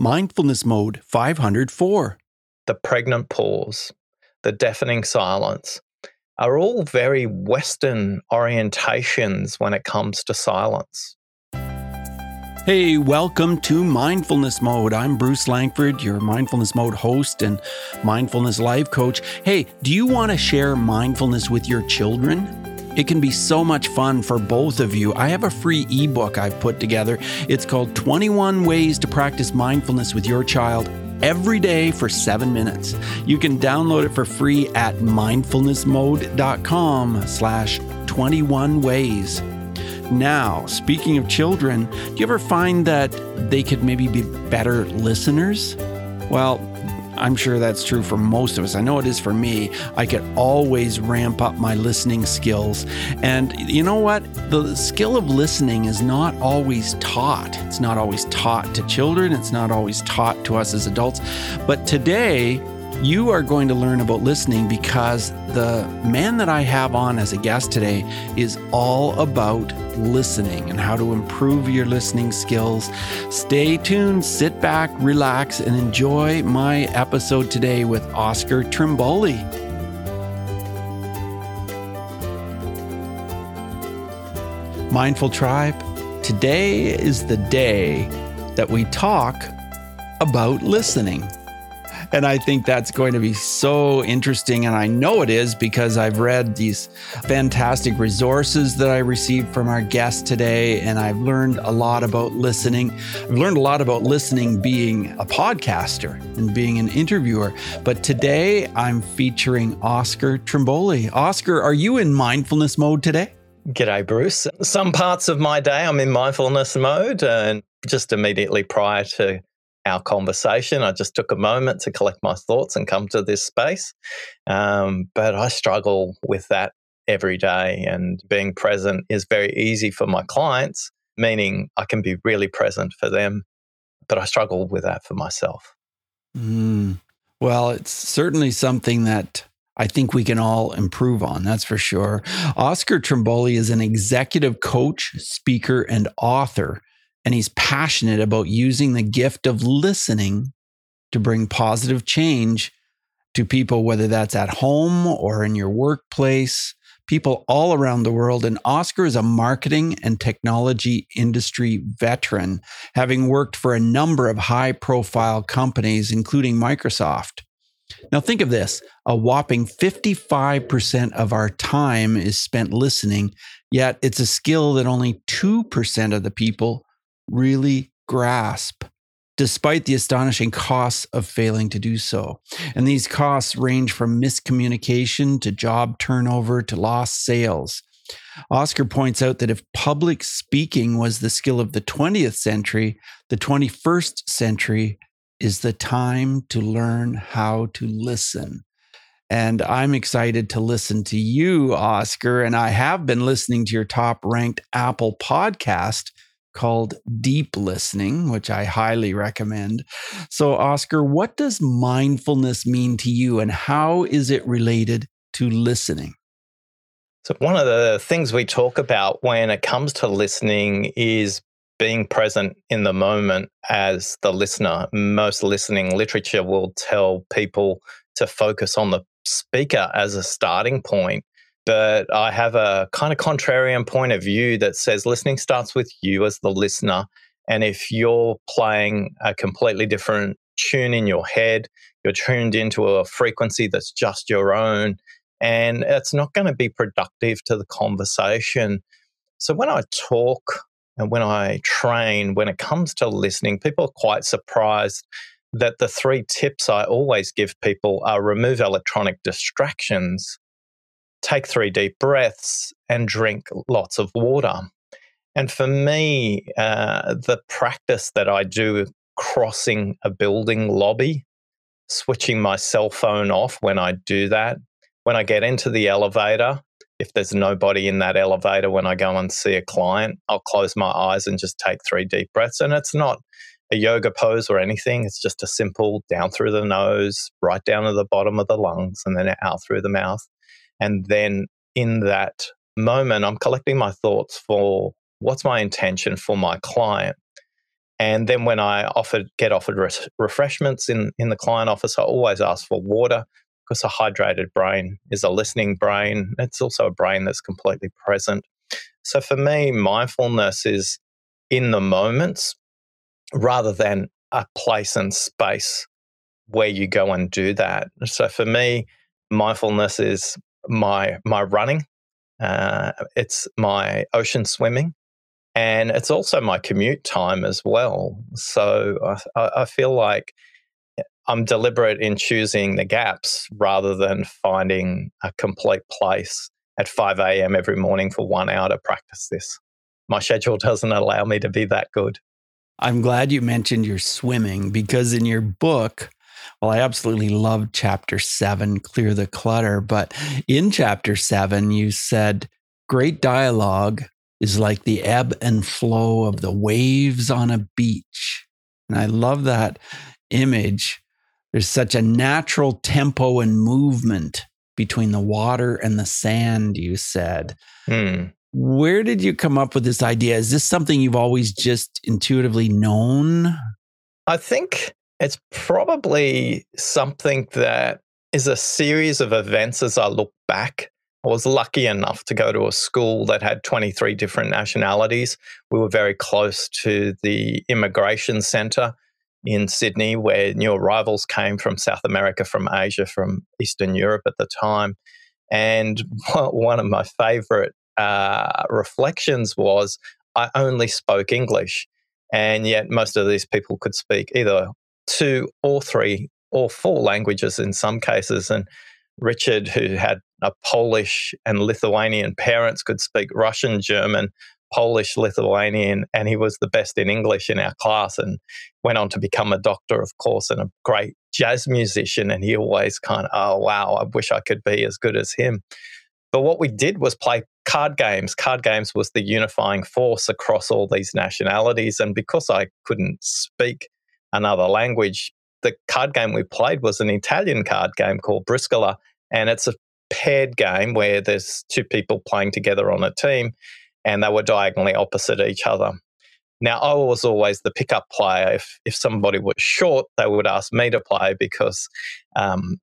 Mindfulness Mode 504. The pregnant pause, the deafening silence are all very Western orientations when it comes to silence. Hey, welcome to Mindfulness Mode. I'm Bruce Langford, your Mindfulness Mode host and mindfulness life coach. Hey, do you want to share mindfulness with your children? It can be so much fun for both of you. I have a free ebook I've put together. It's called 21 Ways to Practice Mindfulness with Your Child every day for seven minutes. You can download it for free at mindfulnessmode.com slash 21 ways. Now, speaking of children, do you ever find that they could maybe be better listeners? Well, I'm sure that's true for most of us. I know it is for me. I could always ramp up my listening skills. And you know what? The skill of listening is not always taught. It's not always taught to children, it's not always taught to us as adults. But today, you are going to learn about listening because the man that I have on as a guest today is all about listening and how to improve your listening skills. Stay tuned, sit back, relax, and enjoy my episode today with Oscar Trimboli. Mindful Tribe, today is the day that we talk about listening. And I think that's going to be so interesting. And I know it is because I've read these fantastic resources that I received from our guest today. And I've learned a lot about listening. I've learned a lot about listening being a podcaster and being an interviewer. But today I'm featuring Oscar Trimboli. Oscar, are you in mindfulness mode today? G'day, Bruce. Some parts of my day I'm in mindfulness mode, and just immediately prior to our conversation. I just took a moment to collect my thoughts and come to this space. Um, but I struggle with that every day, and being present is very easy for my clients, meaning I can be really present for them. But I struggle with that for myself. Mm. Well, it's certainly something that I think we can all improve on, that's for sure. Oscar Trimboli is an executive coach, speaker, and author and he's passionate about using the gift of listening to bring positive change to people, whether that's at home or in your workplace, people all around the world. And Oscar is a marketing and technology industry veteran, having worked for a number of high profile companies, including Microsoft. Now, think of this a whopping 55% of our time is spent listening, yet it's a skill that only 2% of the people really grasp, despite the astonishing costs of failing to do so. And these costs range from miscommunication to job turnover to lost sales. Oscar points out that if public speaking was the skill of the 20th century, the 21st century is the time to learn how to listen. And I'm excited to listen to you, Oscar. And I have been listening to your top ranked Apple podcast called Deep Listening, which I highly recommend. So, Oscar, what does mindfulness mean to you and how is it related to listening? So, one of the things we talk about when it comes to listening is being present in the moment as the listener. Most listening literature will tell people to focus on the speaker as a starting point but I have a kind of contrarian point of view that says listening starts with you as the listener. And if you're playing a completely different tune in your head, you're tuned into a frequency that's just your own, and it's not going to be productive to the conversation. So when I talk and when I train, when it comes to listening, people are quite surprised that the three tips I always give people are remove electronic distractions take three deep breaths and drink lots of water. And for me, uh, the practice that I do crossing a building lobby, switching my cell phone off when I do that, when I get into the elevator, if there's nobody in that elevator when I go and see a client, I'll close my eyes and just take three deep breaths. And it's not a yoga pose or anything. It's just a simple down through the nose, right down to the bottom of the lungs, and then out through the mouth. And then in that moment, I'm collecting my thoughts for what's my intention for my client. And then when I offered get offered res- refreshments in in the client office, I always ask for water because a hydrated brain is a listening brain. It's also a brain that's completely present. So for me, mindfulness is in the moments rather than a place and space where you go and do that. So for me, mindfulness is my my running, uh, it's my ocean swimming, and it's also my commute time as well. So I, I feel like I'm deliberate in choosing the gaps rather than finding a complete place at 5 a.m. every morning for one hour to practice this. My schedule doesn't allow me to be that good. I'm glad you mentioned your swimming because in your book, well, I absolutely love chapter seven, Clear the Clutter. But in chapter seven, you said, Great dialogue is like the ebb and flow of the waves on a beach. And I love that image. There's such a natural tempo and movement between the water and the sand, you said. Hmm. Where did you come up with this idea? Is this something you've always just intuitively known? I think it's probably something that is a series of events as I look back. I was lucky enough to go to a school that had 23 different nationalities. We were very close to the immigration center in Sydney, where new arrivals came from South America, from Asia, from Eastern Europe at the time. And one of my favorite uh, reflections was I only spoke English. And yet, most of these people could speak either two or three or four languages in some cases. And Richard, who had a Polish and Lithuanian parents, could speak Russian, German, Polish, Lithuanian, and he was the best in English in our class and went on to become a doctor, of course, and a great jazz musician. And he always kind of, oh, wow, I wish I could be as good as him. But what we did was play card games. Card games was the unifying force across all these nationalities. And because I couldn't speak another language. The card game we played was an Italian card game called Briscola, and it's a paired game where there's two people playing together on a team, and they were diagonally opposite each other. Now, I was always the pickup player. If if somebody was short, they would ask me to play because um,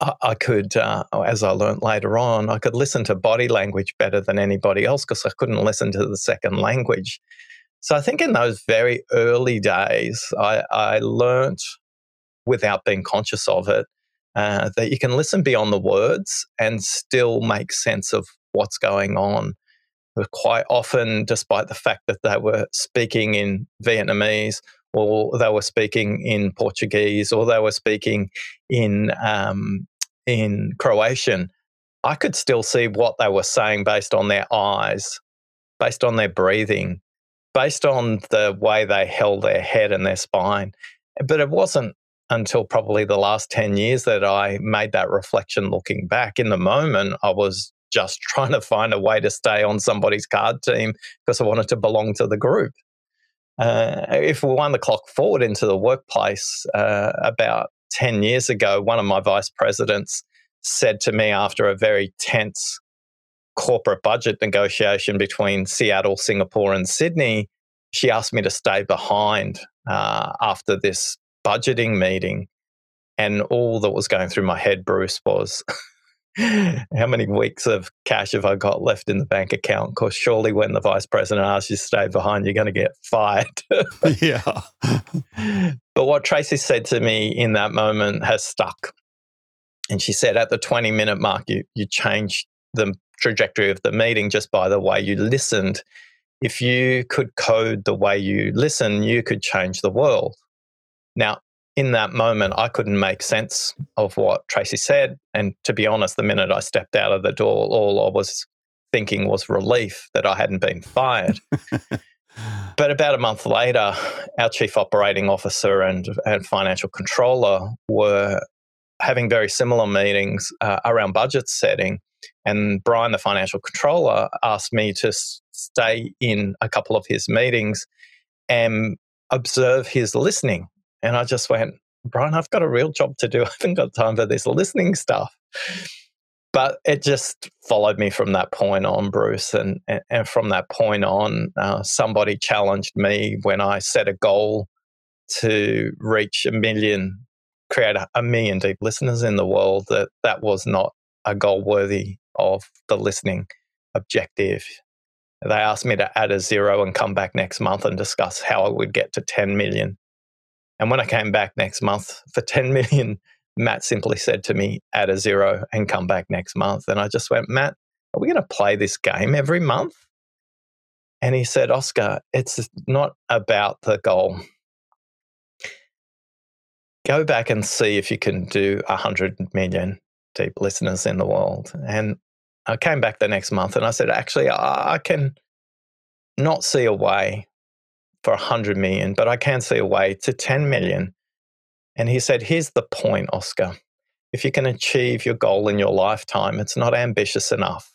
I, I, could, uh, as I learned later on, I could listen to body language better than anybody else because I couldn't listen to the second language. So I think in those very early days, I, I learned without being conscious of it uh, that you can listen beyond the words and still make sense of what's going on. Quite often, despite the fact that they were speaking in Vietnamese or they were speaking in Portuguese or they were speaking in um, in Croatian, I could still see what they were saying based on their eyes, based on their breathing, based on the way they held their head and their spine. But it wasn't until probably the last 10 years that I made that reflection looking back. In the moment, I was just trying to find a way to stay on somebody's card team because I wanted to belong to the group. Uh, if we wind the clock forward into the workplace, uh, about 10 years ago, one of my vice presidents said to me after a very tense corporate budget negotiation between Seattle, Singapore, and Sydney, she asked me to stay behind uh, after this budgeting meeting. And all that was going through my head, Bruce, was how many weeks of cash have I got left in the bank account? Because surely when the vice president asks you to stay behind, you're going to get fired. yeah. but what Tracy said to me in that moment has stuck. And she said at the 20 minute mark, you, you changed the trajectory of the meeting just by the way you listened. If you could code the way you listen, you could change the world. Now, in that moment, I couldn't make sense of what Tracy said. And to be honest, the minute I stepped out of the door, all I was thinking was relief that I hadn't been fired. but about a month later, our chief operating officer and, and financial controller were having very similar meetings uh, around budget setting. And Brian, the financial controller, asked me to stay in a couple of his meetings and observe his listening. And I just went, Brian, I've got a real job to do. I haven't got time for this listening stuff. but it just followed me from that point on, Bruce. And, and, from that point on, uh, somebody challenged me when I set a goal to reach a million, create a, a million deep listeners in the world, that that was not a goal worthy of the listening objective. They asked me to add a zero and come back next month and discuss how I would get to 10 million. And when I came back next month for 10 million, Matt simply said to me, add a zero and come back next month. And I just went, Matt, are we going to play this game every month? And he said, Oscar, it's not about the goal. Go back and see if you can do 100 million deep listeners in the world. And I came back the next month and I said, actually, I can not see a way for 100 million, but I can see a way to 10 million. And he said, Here's the point, Oscar. If you can achieve your goal in your lifetime, it's not ambitious enough.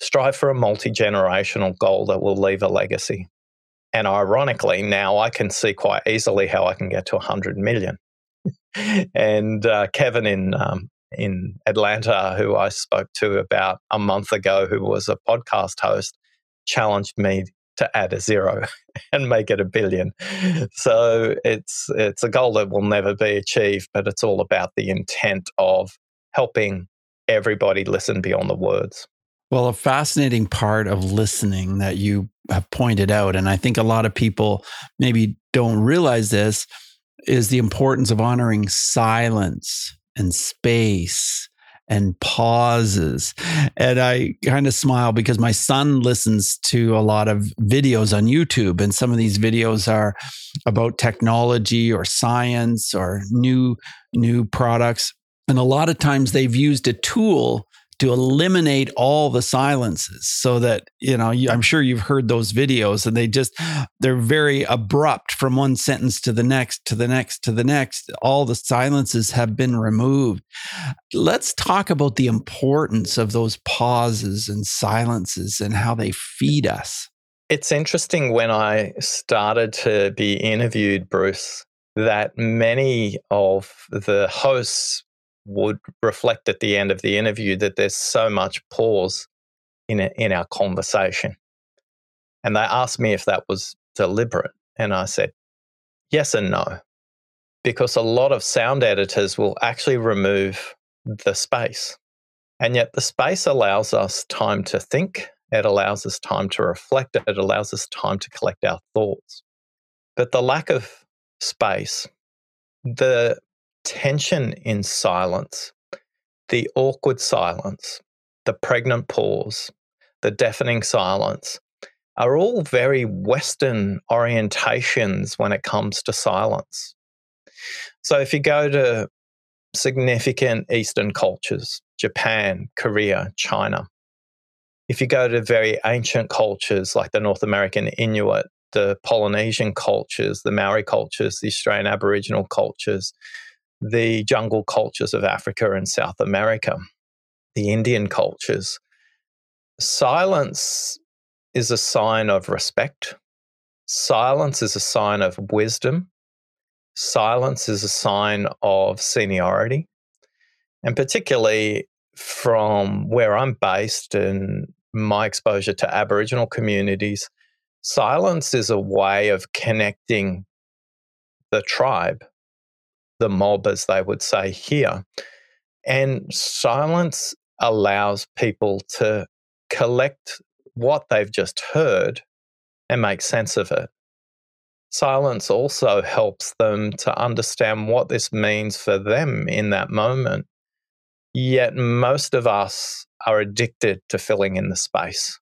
Strive for a multi generational goal that will leave a legacy. And ironically, now I can see quite easily how I can get to 100 million. and uh, Kevin in um, in Atlanta, who I spoke to about a month ago, who was a podcast host, challenged me to add a zero and make it a billion. So it's it's a goal that will never be achieved, but it's all about the intent of helping everybody listen beyond the words. Well, a fascinating part of listening that you have pointed out, and I think a lot of people maybe don't realize this, is the importance of honoring silence and space and pauses. And I kind of smile because my son listens to a lot of videos on YouTube, and some of these videos are about technology or science or new new products. And a lot of times they've used a tool to eliminate all the silences so that you know i'm sure you've heard those videos and they just they're very abrupt from one sentence to the next to the next to the next. All the silences have been removed. Let's talk about the importance of those pauses and silences and how they feed us. It's interesting when i started to be interviewed bruce that many of the hosts would reflect at the end of the interview that there's so much pause in a, in our conversation. And they asked me if that was deliberate, and I said yes and no, because a lot of sound editors will actually remove the space, and yet the space allows us time to think. It allows us time to reflect. It allows us time to collect our thoughts. But the lack of space, the tension in silence, the awkward silence, the pregnant pause, the deafening silence are all very Western orientations when it comes to silence. So if you go to significant Eastern cultures, Japan, Korea, China, if you go to very ancient cultures like the North American Inuit, the Polynesian cultures, the Maori cultures, the Australian Aboriginal cultures, the jungle cultures of Africa and South America, the Indian cultures. Silence is a sign of respect. Silence is a sign of wisdom. Silence is a sign of seniority. And particularly from where I'm based and my exposure to Aboriginal communities, silence is a way of connecting the tribe the mob, as they would say here. And silence allows people to collect what they've just heard and make sense of it. Silence also helps them to understand what this means for them in that moment. Yet most of us are addicted to filling in the space.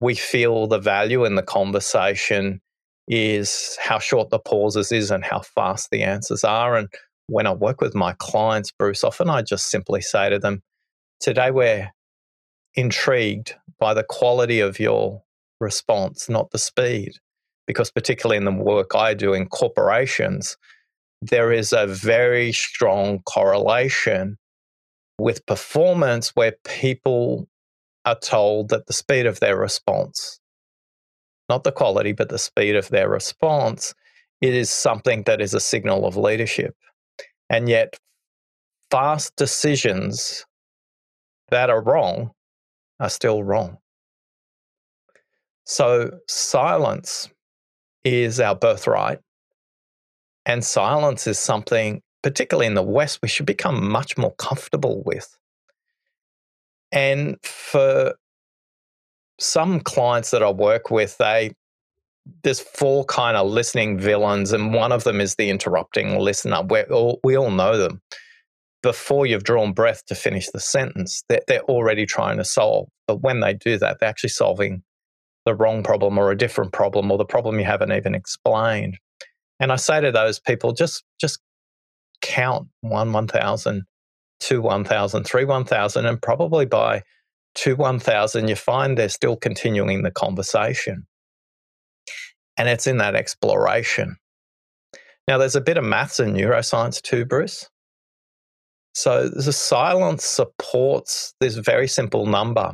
We feel the value in the conversation is how short the pauses is and how fast the answers are. And when I work with my clients, Bruce, often I just simply say to them, Today we're intrigued by the quality of your response, not the speed. Because, particularly in the work I do in corporations, there is a very strong correlation with performance where people are told that the speed of their response not the quality, but the speed of their response, it is something that is a signal of leadership. And yet, fast decisions that are wrong are still wrong. So, silence is our birthright. And silence is something, particularly in the West, we should become much more comfortable with. And for some clients that I work with, they there's four kind of listening villains, and one of them is the interrupting listener. we all, we all know them. Before you've drawn breath to finish the sentence, they're, they're already trying to solve. But when they do that, they're actually solving the wrong problem or a different problem or the problem you haven't even explained. And I say to those people, just just count one one thousand, two one thousand, three one thousand, and probably by one thousand, you find they're still continuing the conversation. And it's in that exploration. Now, there's a bit of maths and neuroscience too, Bruce. So the silence supports this very simple number.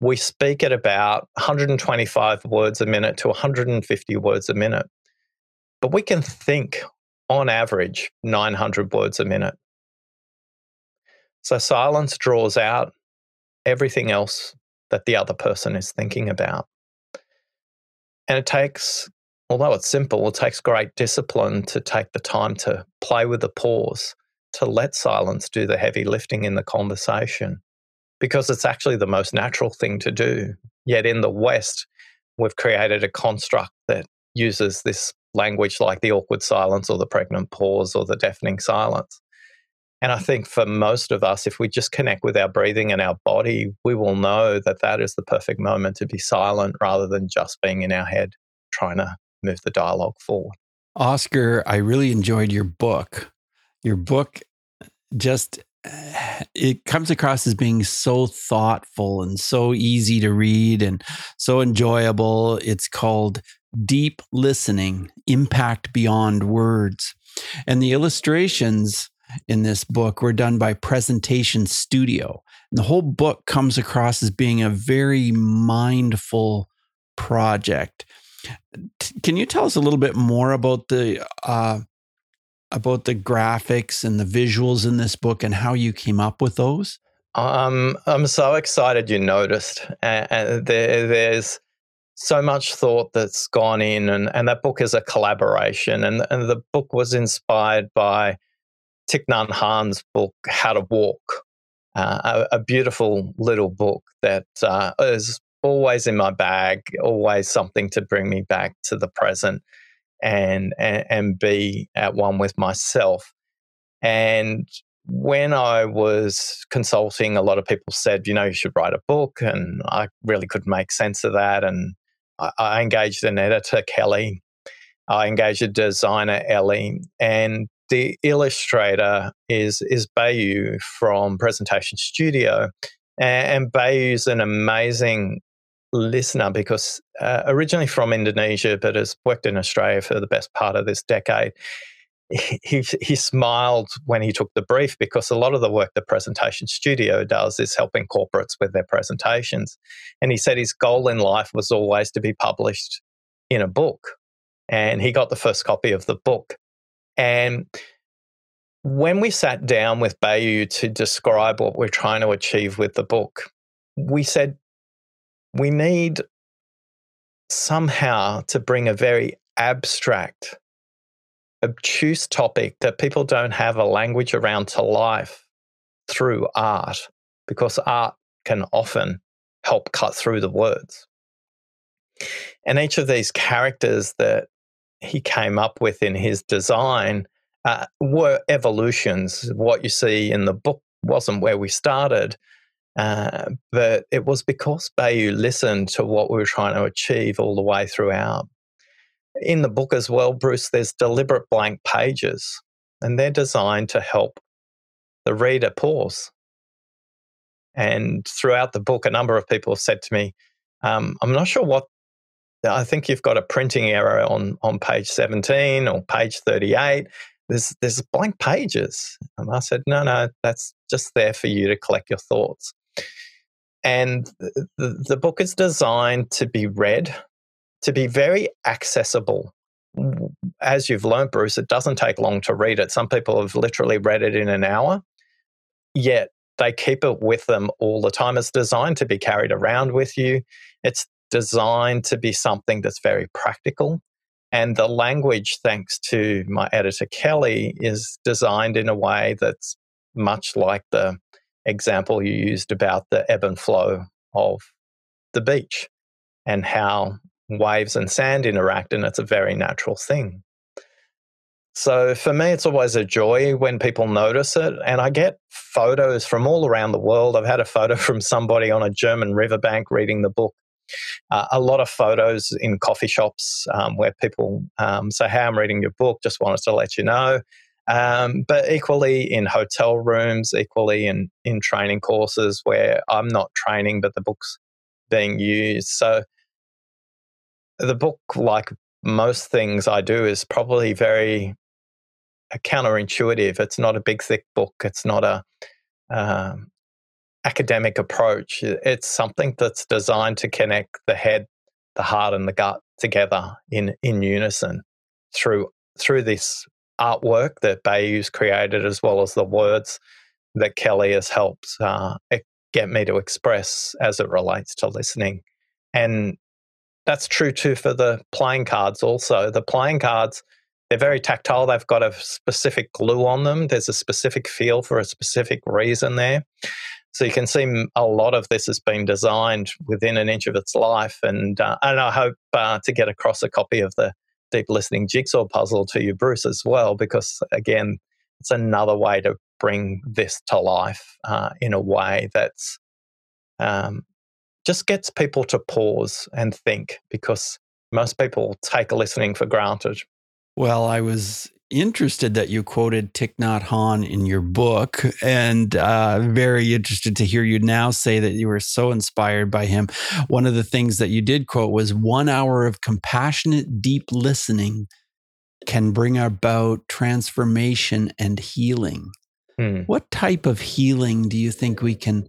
We speak at about 125 words a minute to 150 words a minute. But we can think on average 900 words a minute. So silence draws out everything else that the other person is thinking about. And it takes, although it's simple, it takes great discipline to take the time to play with the pause, to let silence do the heavy lifting in the conversation, because it's actually the most natural thing to do. Yet in the West, we've created a construct that uses this language like the awkward silence or the pregnant pause or the deafening silence. And I think for most of us, if we just connect with our breathing and our body, we will know that that is the perfect moment to be silent rather than just being in our head trying to move the dialogue forward. Oscar, I really enjoyed your book. Your book just it comes across as being so thoughtful and so easy to read and so enjoyable. It's called Deep Listening Impact Beyond Words. And the illustrations in this book were done by Presentation Studio. And the whole book comes across as being a very mindful project. Can you tell us a little bit more about the uh, about the graphics and the visuals in this book and how you came up with those? Um, I'm so excited you noticed. Uh, there, there's so much thought that's gone in, and, and that book is a collaboration. And, and the book was inspired by Thich Nhat Hanh's book, How to Walk, uh, a, a, beautiful little book that uh, is always in my bag, always something to bring me back to the present and, and, and be at one with myself. And when I was consulting, a lot of people said, you know, you should write a book. And I really couldn't make sense of that. And I, I engaged an editor, Kelly. I engaged a designer, Ellie. And the illustrator is, is Bayu from Presentation Studio. And, and is an amazing listener because uh, originally from Indonesia, but has worked in Australia for the best part of this decade. He, he smiled when he took the brief because a lot of the work the presentation studio does is helping corporates with their presentations. And he said his goal in life was always to be published in a book. And he got the first copy of the book. And when we sat down with Bayu to describe what we're trying to achieve with the book, we said, we need somehow to bring a very abstract, obtuse topic that people don't have a language around to life through art, because art can often help cut through the words. And each of these characters that he came up with in his design uh, were evolutions. What you see in the book wasn't where we started, uh, but it was because Bayu listened to what we were trying to achieve all the way throughout. In the book as well, Bruce, there's deliberate blank pages, and they're designed to help the reader pause. And throughout the book, a number of people have said to me, um, I'm not sure what I think you've got a printing error on, on page 17 or page 38. There's, there's blank pages. And I said, no, no, that's just there for you to collect your thoughts. And the, the book is designed to be read, to be very accessible. As you've learned, Bruce, it doesn't take long to read it. Some people have literally read it in an hour. Yet they keep it with them all the time. It's designed to be carried around with you. It's designed to be something that's very practical. And the language, thanks to my editor Kelly, is designed in a way that's much like the example you used about the ebb and flow of the beach and how waves and sand interact, and it's a very natural thing. So for me, it's always a joy when people notice it. And I get photos from all around the world. I've had a photo from somebody on a German riverbank reading the book. Uh, a lot of photos in coffee shops um, where people um, say, Hey, I'm reading your book, just wanted to let you know. Um, but equally in hotel rooms, equally in, in training courses where I'm not training, but the book's being used. So the book, like most things I do, is probably very counterintuitive. It's not a big, thick book. It's not a um, academic approach. It's something that's designed to connect the head, the heart, and the gut together in in unison through through this artwork that Bayu's created, as well as the words that Kelly has helped uh, get me to express as it relates to listening. And that's true too for the playing cards. Also, the playing cards they're very tactile. They've got a specific glue on them. There's a specific feel for a specific reason there. So you can see a lot of this has been designed within an inch of its life. And, uh, and I hope uh, to get across a copy of the Deep Listening Jigsaw Puzzle to you, Bruce, as well, because again, it's another way to bring this to life uh, in a way that's um, just gets people to pause and think because most people take listening for granted. Well, I was interested that you quoted Thich Nhat Hanh in your book, and uh, very interested to hear you now say that you were so inspired by him. One of the things that you did quote was one hour of compassionate, deep listening can bring about transformation and healing. Hmm. What type of healing do you think we can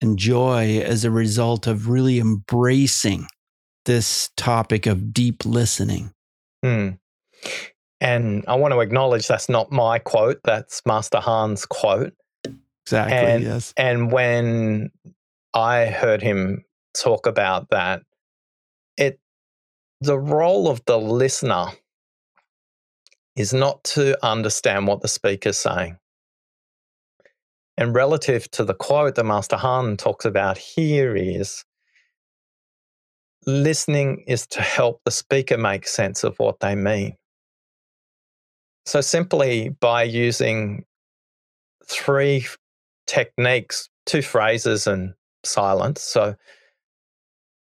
enjoy as a result of really embracing this topic of deep listening? Hmm. And I want to acknowledge that's not my quote, that's Master Hanh's quote. Exactly, and, yes. And when I heard him talk about that, it the role of the listener is not to understand what the speaker's saying. And relative to the quote that Master Hanh talks about here is listening is to help the speaker make sense of what they mean. So, simply by using three techniques, two phrases and silence. So,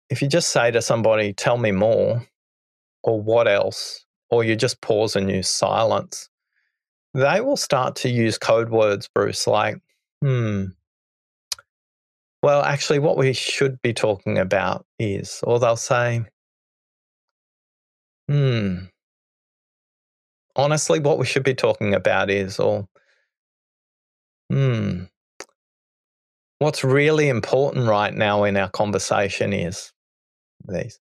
if you just say to somebody, tell me more, or what else, or you just pause and use silence, they will start to use code words, Bruce, like, hmm, well, actually, what we should be talking about is, or they'll say, hmm, honestly, what we should be talking about is, or, hmm, what's really important right now in our conversation is these.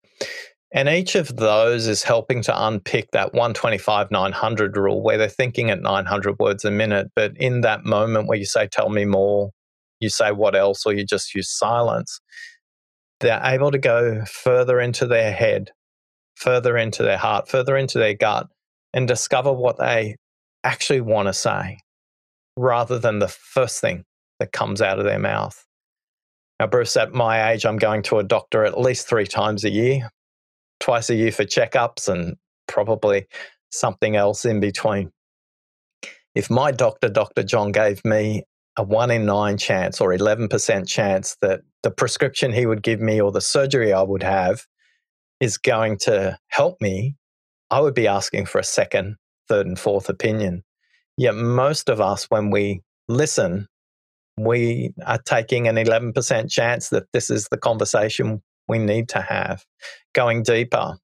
And each of those is helping to unpick that 125 900 rule where they're thinking at 900 words a minute. But in that moment where you say, Tell me more, you say, What else, or you just use silence, they're able to go further into their head, further into their heart, further into their gut, and discover what they actually want to say rather than the first thing that comes out of their mouth. Now, Bruce, at my age, I'm going to a doctor at least three times a year, twice a year for checkups, and probably something else in between. If my doctor, Dr. John, gave me a one in nine chance or 11% chance that the prescription he would give me or the surgery I would have is going to help me, I would be asking for a second, third, and fourth opinion. Yet most of us, when we listen, we are taking an 11% chance that this is the conversation we need to have. Going deeper,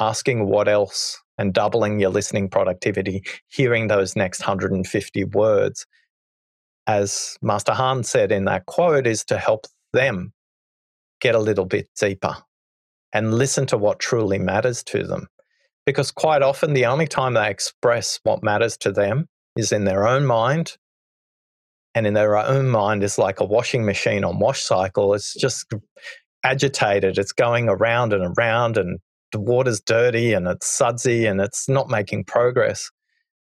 asking what else, and doubling your listening productivity, hearing those next 150 words. As Master Hanh said in that quote, is to help them get a little bit deeper and listen to what truly matters to them because quite often the only time they express what matters to them is in their own mind and in their own mind is like a washing machine on wash cycle. It's just agitated. It's going around and around, and the water's dirty and it's sudsy and it's not making progress.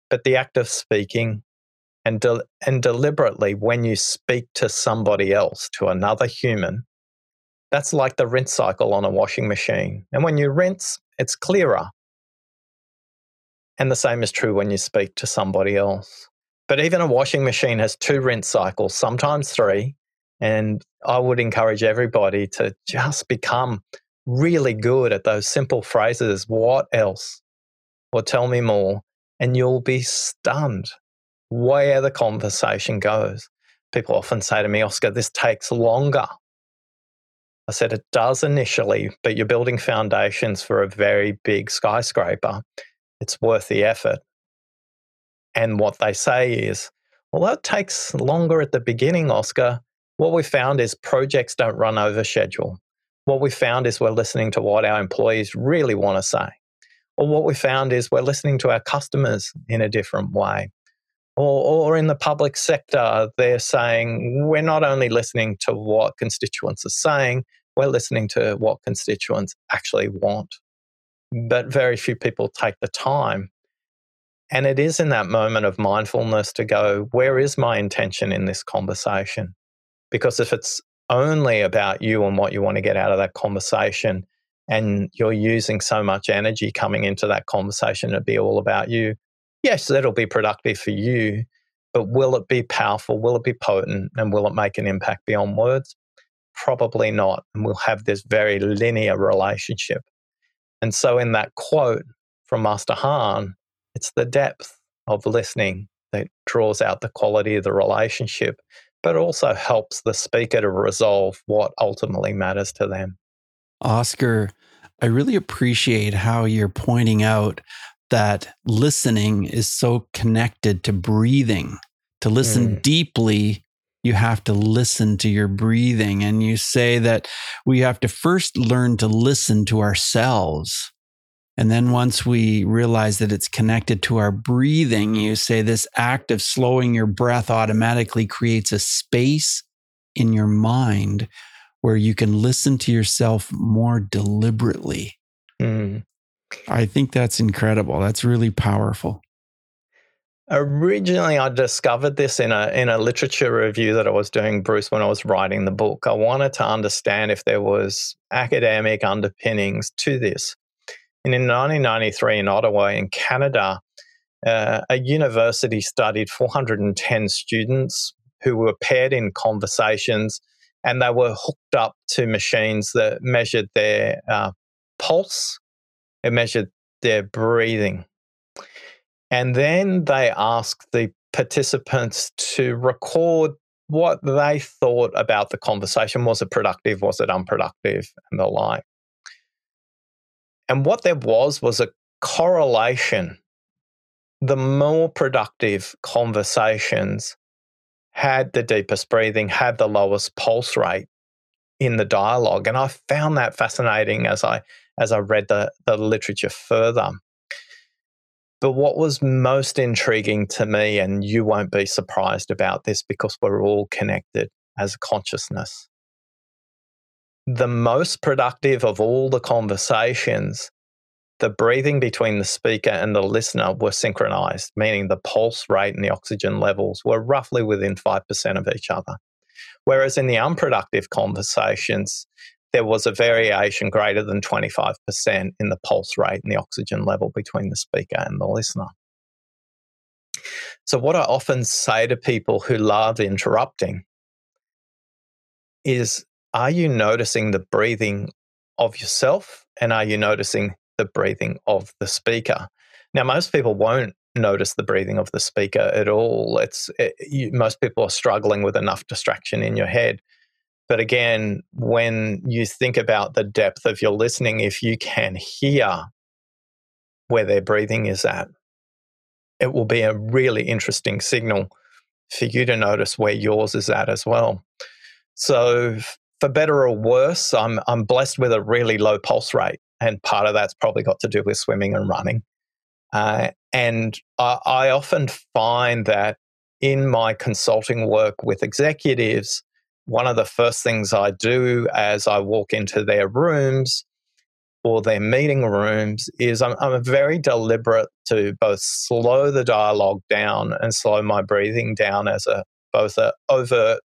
But the act of speaking and, de- and deliberately, when you speak to somebody else, to another human, that's like the rinse cycle on a washing machine. And when you rinse, it's clearer. And the same is true when you speak to somebody else. But even a washing machine has two rinse cycles, sometimes three. And I would encourage everybody to just become really good at those simple phrases what else? Or tell me more. And you'll be stunned where the conversation goes. People often say to me, Oscar, this takes longer. I said, it does initially, but you're building foundations for a very big skyscraper. It's worth the effort. And what they say is, well, that takes longer at the beginning, Oscar. What we found is projects don't run over schedule. What we found is we're listening to what our employees really want to say. Or what we found is we're listening to our customers in a different way. Or, or in the public sector, they're saying we're not only listening to what constituents are saying, we're listening to what constituents actually want. But very few people take the time and it is in that moment of mindfulness to go, where is my intention in this conversation? Because if it's only about you and what you want to get out of that conversation, and you're using so much energy coming into that conversation to be all about you, yes, that'll be productive for you, but will it be powerful? Will it be potent? And will it make an impact beyond words? Probably not. And we'll have this very linear relationship. And so, in that quote from Master Hanh, it's the depth of listening that draws out the quality of the relationship, but also helps the speaker to resolve what ultimately matters to them. Oscar, I really appreciate how you're pointing out that listening is so connected to breathing. To listen mm. deeply, you have to listen to your breathing. And you say that we have to first learn to listen to ourselves and then once we realize that it's connected to our breathing, you say this act of slowing your breath automatically creates a space in your mind where you can listen to yourself more deliberately. Mm. I think that's incredible. That's really powerful. Originally, I discovered this in a in a literature review that I was doing, Bruce, when I was writing the book. I wanted to understand if there was academic underpinnings to this. And in 1993 in Ottawa, in Canada, uh, a university studied 410 students who were paired in conversations and they were hooked up to machines that measured their uh, pulse, it measured their breathing. And then they asked the participants to record what they thought about the conversation. Was it productive? Was it unproductive? And the like. And what there was was a correlation. The more productive conversations had the deepest breathing, had the lowest pulse rate in the dialogue. And I found that fascinating as I as I read the, the literature further. But what was most intriguing to me, and you won't be surprised about this because we're all connected as a consciousness, the most productive of all the conversations, the breathing between the speaker and the listener were synchronized, meaning the pulse rate and the oxygen levels were roughly within 5% of each other. Whereas in the unproductive conversations, there was a variation greater than 25% in the pulse rate and the oxygen level between the speaker and the listener. So, what I often say to people who love interrupting is are you noticing the breathing of yourself and are you noticing the breathing of the speaker? Now, most people won't notice the breathing of the speaker at all. It's it, you, most people are struggling with enough distraction in your head. But again, when you think about the depth of your listening, if you can hear where their breathing is at, it will be a really interesting signal for you to notice where yours is at as well. So, for better or worse, I'm I'm blessed with a really low pulse rate, and part of that's probably got to do with swimming and running. Uh, and I, I, often find that in my consulting work with executives, one of the first things I do as I walk into their rooms or their meeting rooms is I'm, I'm very deliberate to both slow the dialogue down and slow my breathing down as a both a overt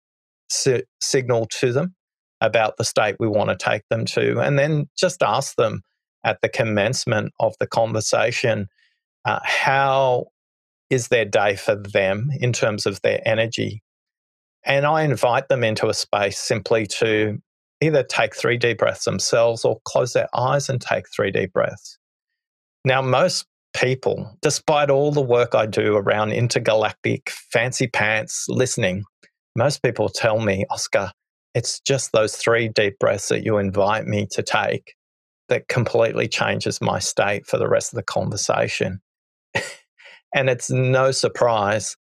si- signal to them about the state we want to take them to, and then just ask them at the commencement of the conversation uh, how is their day for them in terms of their energy. And I invite them into a space simply to either take three deep breaths themselves or close their eyes and take three deep breaths. Now, most people, despite all the work I do around intergalactic fancy pants listening, most people tell me, Oscar, it's just those three deep breaths that you invite me to take that completely changes my state for the rest of the conversation. and it's no surprise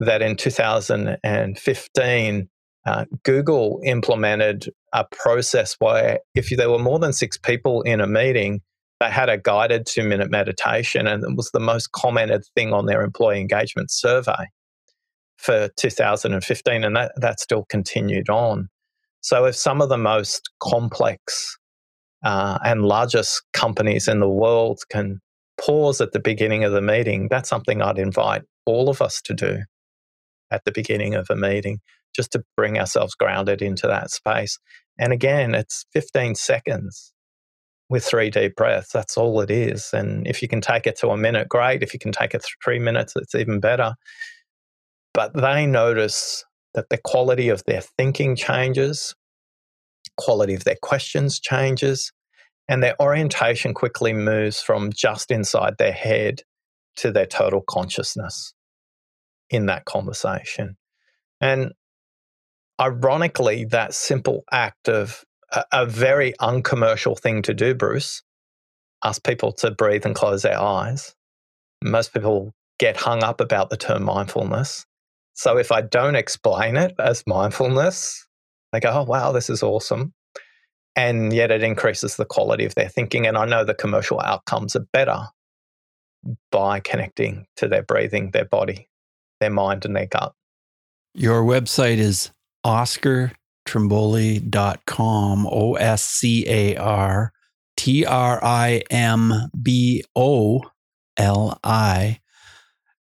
that in 2015, uh, Google implemented a process where if there were more than six people in a meeting, they had a guided two minute meditation, and it was the most commented thing on their employee engagement survey for 2015, and that, that still continued on. So, if some of the most complex uh, and largest companies in the world can pause at the beginning of the meeting, that's something I'd invite all of us to do at the beginning of a meeting, just to bring ourselves grounded into that space. And again, it's 15 seconds with three deep breaths. That's all it is. And if you can take it to a minute, great. If you can take it three minutes, it's even better. But they notice that the quality of their thinking changes, quality of their questions changes, and their orientation quickly moves from just inside their head to their total consciousness in that conversation. And ironically, that simple act of a, a, very uncommercial thing to do, Bruce, ask people to breathe and close their eyes. Most people get hung up about the term mindfulness. So if I don't explain it as mindfulness, they go, oh, wow, this is awesome and yet it increases the quality of their thinking. And I know the commercial outcomes are better by connecting to their breathing, their body, their mind, and their gut. Your website is oscartrimboli.com, O S C A R T R I M B O L I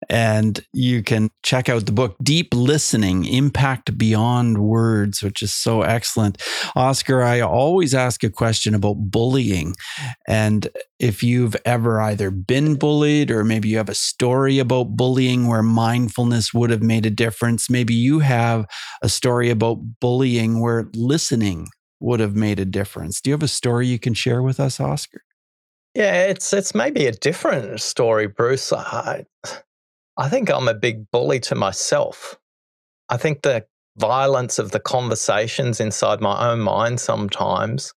and you can check out the book Deep Listening Impact Beyond Words, which is so excellent. Oscar, I always ask a question about bullying. And if you've ever either been bullied or maybe you have a story about bullying where mindfulness would have made a difference, maybe you have a story about bullying where listening would have made a difference. Do you have a story you can share with us, Oscar? Yeah, it's it's maybe a different story, Bruce. I, I think I'm a big bully to myself. I think the violence of the conversations inside my own mind sometimes,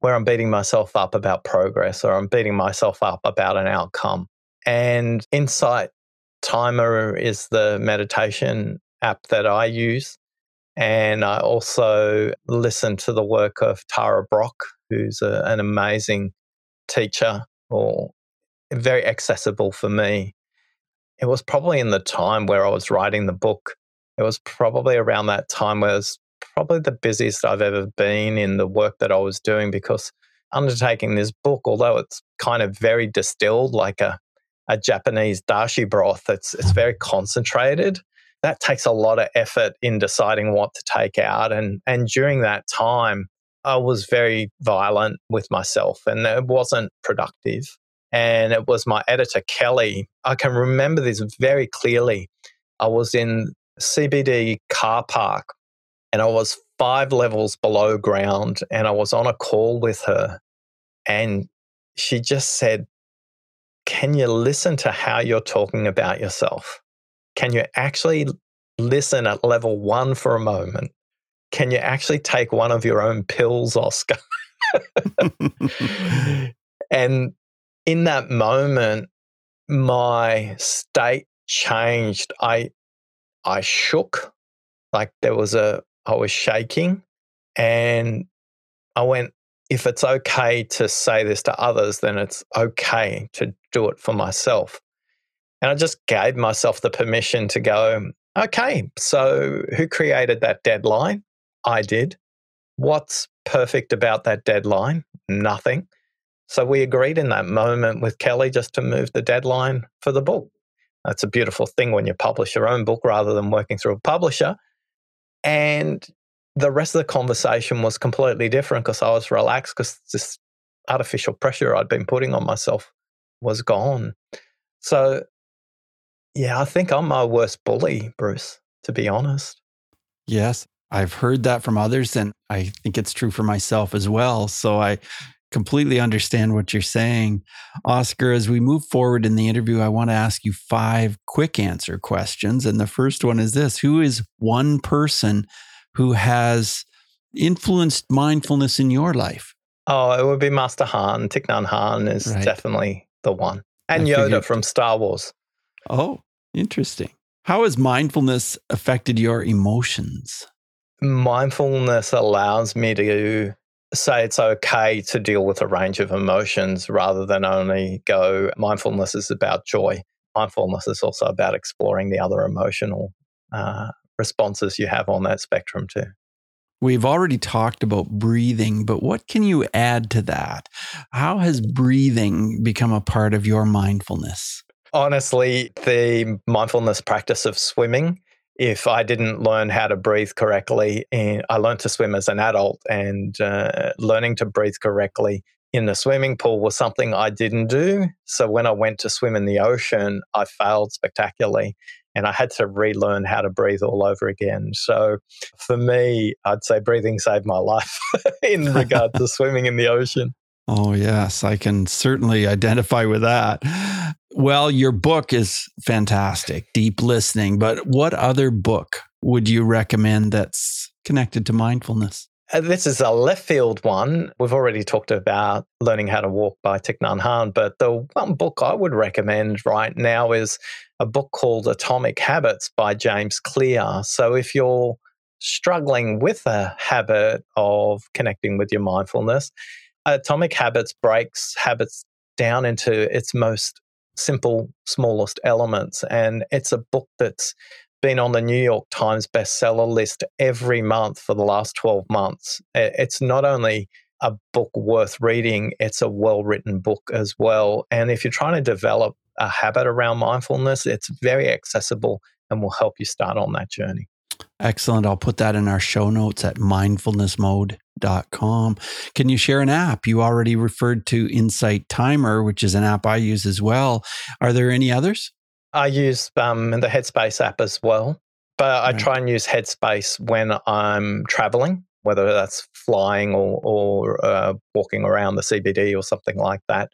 where I'm beating myself up about progress or I'm beating myself up about an outcome. And Insight Timer is the meditation app that I use. And I also listen to the work of Tara Brach, who's a, an amazing teacher or very accessible for me it was probably in the time where I was writing the book. It was probably around that time where it was probably the busiest I've ever been in the work that I was doing because undertaking this book, although it's kind of very distilled like a, a Japanese dashi broth, it's, it's very concentrated. That takes a lot of effort in deciding what to take out. And, and during that time, I was very violent with myself and it wasn't productive and it was my editor Kelly. I can remember this very clearly. I was in CBD car park and I was five levels below ground and I was on a call with her and she just said, "Can you listen to how you're talking about yourself? Can you actually listen at level 1 for a moment? Can you actually take one of your own pills, Oscar?" and in that moment, my state changed. I I shook, like there was a I was shaking, and I went. If it's okay to say this to others, then it's okay to do it for myself. And I just gave myself the permission to go, okay, so who created that deadline? I did. What's perfect about that deadline? Nothing. So we agreed in that moment with Kelly just to move the deadline for the book. That's a beautiful thing when you publish your own book rather than working through a publisher. And the rest of the conversation was completely different because I was relaxed because this artificial pressure I'd been putting on myself was gone. So, yeah, I think I'm my worst bully, Bruce, to be honest. Yes, I've heard that from others, and I think it's true for myself as well. So I completely understand what you're saying. Oscar, as we move forward in the interview, I want to ask you five quick answer questions. And the first one is this Who is one person who has influenced mindfulness in your life? Oh, it would be Master Hanh. Thich Nhat Hanh is right. definitely the one. And I Yoda figured. from Star Wars. Oh, interesting. How has mindfulness affected your emotions? Mindfulness allows me to say it's okay to deal with a range of emotions rather than only go, mindfulness is about joy. Mindfulness is also about exploring the other emotional uh, responses you have on that spectrum too. We've already talked about breathing, but what can you add to that? How has breathing become a part of your mindfulness? Honestly, the mindfulness practice of swimming if I didn't learn how to breathe correctly. And I learned to swim as an adult, and uh, learning to breathe correctly in the swimming pool was something I didn't do. So when I went to swim in the ocean, I failed spectacularly. And I had to relearn how to breathe all over again. So for me, I'd say breathing saved my life in regard to swimming in the ocean. Oh, yes, I can certainly identify with that. Well, your book is fantastic, Deep Listening. But what other book would you recommend that's connected to mindfulness? Uh, this is a left field one. We've already talked about Learning How to Walk by Thich Nhat Hanh, but the one book I would recommend right now is a book called Atomic Habits by James Clear. So if you're struggling with a habit of connecting with your mindfulness, Atomic Habits breaks habits down into its most simple, smallest elements. And it's a book that's been on the New York Times bestseller list every month for the last 12 months. It's not only a book worth reading, it's a well written book as well. And if you're trying to develop a habit around mindfulness, it's very accessible and will help you start on that journey. Excellent. I'll put that in our show notes at mindfulnessmode.com. Can you share an app? You already referred to Insight Timer, which is an app I use as well. Are there any others? I use um, the Headspace app as well, but I right. try and use Headspace when I'm traveling, whether that's flying or, or uh, walking around the CBD or something like that,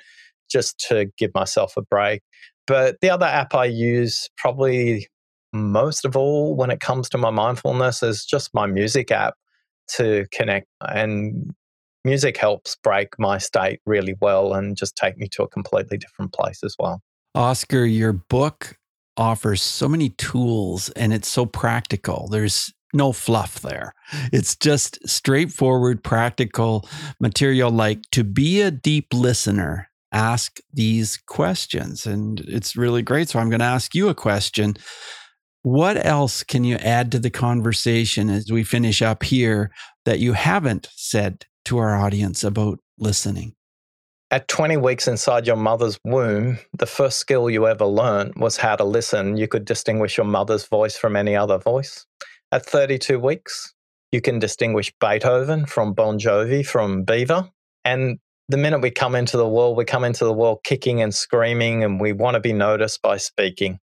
just to give myself a break. But the other app I use probably most of all when it comes to my mindfulness is just my music app to connect and music helps break my state really well and just take me to a completely different place as well. Oscar, your book offers so many tools and it's so practical. There's no fluff there. It's just straightforward, practical material like to be a deep listener, ask these questions. And it's really great. So I'm going to ask you a question. What else can you add to the conversation as we finish up here that you haven't said to our audience about listening? At 20 weeks inside your mother's womb, the first skill you ever learned was how to listen. You could distinguish your mother's voice from any other voice. At 32 weeks, you can distinguish Beethoven from Bon Jovi from Bieber. And the minute we come into the world, we come into the world kicking and screaming, and we want to be noticed by speaking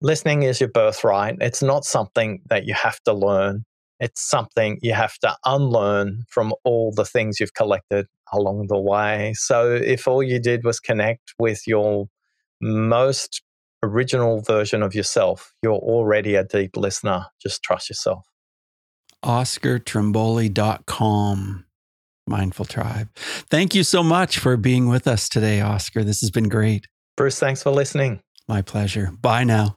listening is your birthright. It's not something that you have to learn. It's something you have to unlearn from all the things you've collected along the way. So if all you did was connect with your most original version of yourself, you're already a deep listener. Just trust yourself. OscarTrimboli.com, Mindful Tribe. Thank you so much for being with us today, Oscar. This has been great. Bruce, thanks for listening. My pleasure. Bye now.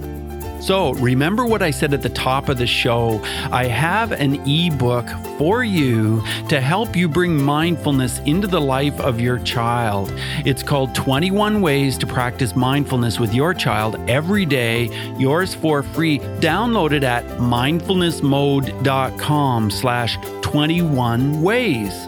So, remember what I said at the top of the show? I have an ebook for you to help you bring mindfulness into the life of your child. It's called 21 Ways to Practice Mindfulness with Your Child Every Day. Yours for free. Download it at mindfulnessmode.com slash 21 ways.